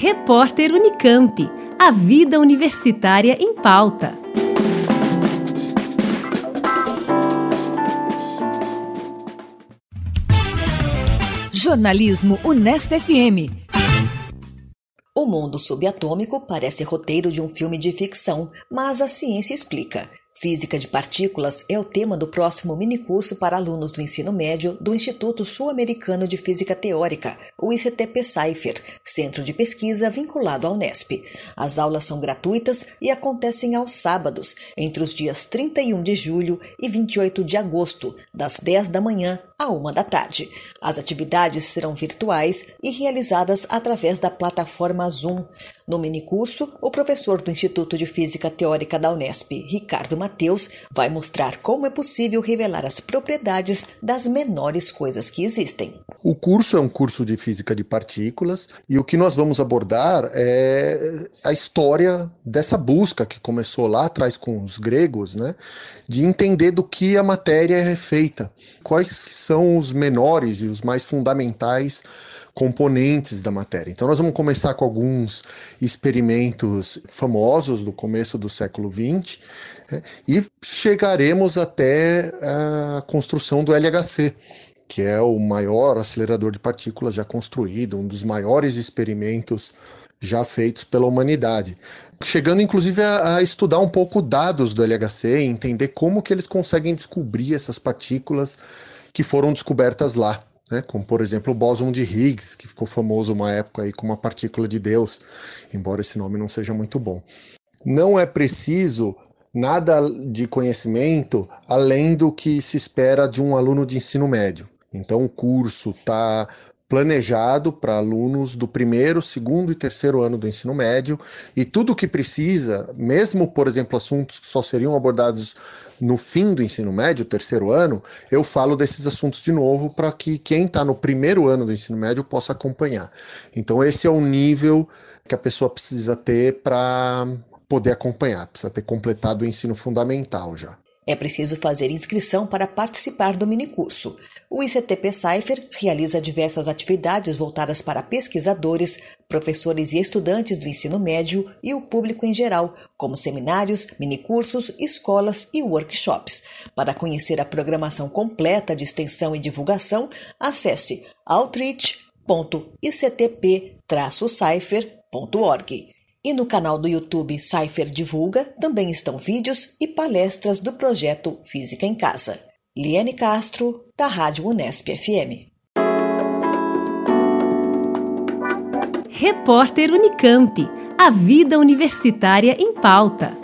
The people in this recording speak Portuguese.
Repórter Unicamp. A vida universitária em pauta. Jornalismo Unesp FM. O mundo subatômico parece roteiro de um filme de ficção, mas a ciência explica. Física de partículas é o tema do próximo minicurso para alunos do ensino médio do Instituto Sul-Americano de Física Teórica, o ICTP Cypher, centro de pesquisa vinculado ao Unesp. As aulas são gratuitas e acontecem aos sábados, entre os dias 31 de julho e 28 de agosto, das 10 da manhã à 1 da tarde. As atividades serão virtuais e realizadas através da plataforma Zoom. No minicurso, o professor do Instituto de Física Teórica da Unesp, Ricardo Mateus, vai mostrar como é possível revelar as propriedades das menores coisas que existem. O curso é um curso de física de partículas e o que nós vamos abordar é a história dessa busca que começou lá atrás com os gregos, né, de entender do que a matéria é feita, quais são os menores e os mais fundamentais componentes da matéria. Então, nós vamos começar com alguns experimentos famosos do começo do século XX né, e chegaremos até a construção do LHC, que é o maior acelerador de partículas já construído, um dos maiores experimentos já feitos pela humanidade. Chegando inclusive a, a, estudar um pouco dados do LHC entender como que eles conseguem descobrir essas partículas que foram descobertas lá né? como por exemplo o bóson de Higgs, que ficou famoso uma época aí como uma partícula de Deus, embora esse nome não seja muito bom. Não é preciso nada de conhecimento além do que se espera de um aluno de ensino médio. Então o curso está planejado para alunos do primeiro, segundo e terceiro ano do ensino médio e tudo o que precisa, mesmo por exemplo assuntos que só seriam abordados no fim do ensino médio, terceiro ano, eu falo desses assuntos de novo para que quem está no primeiro ano do ensino médio possa acompanhar. Então esse é o nível que a pessoa precisa ter para poder acompanhar, precisa ter completado o ensino fundamental já. É preciso fazer inscrição para participar do minicurso. O ICTP Cypher realiza diversas atividades voltadas para pesquisadores, professores e estudantes do ensino médio e o público em geral, como seminários, minicursos, escolas e workshops. Para conhecer a programação completa de extensão e divulgação, acesse outreach.ictp-cypher.org. E no canal do YouTube Cypher Divulga também estão vídeos e palestras do projeto Física em Casa. Liane Castro, da Rádio Unesp FM. Repórter Unicamp. A vida universitária em pauta.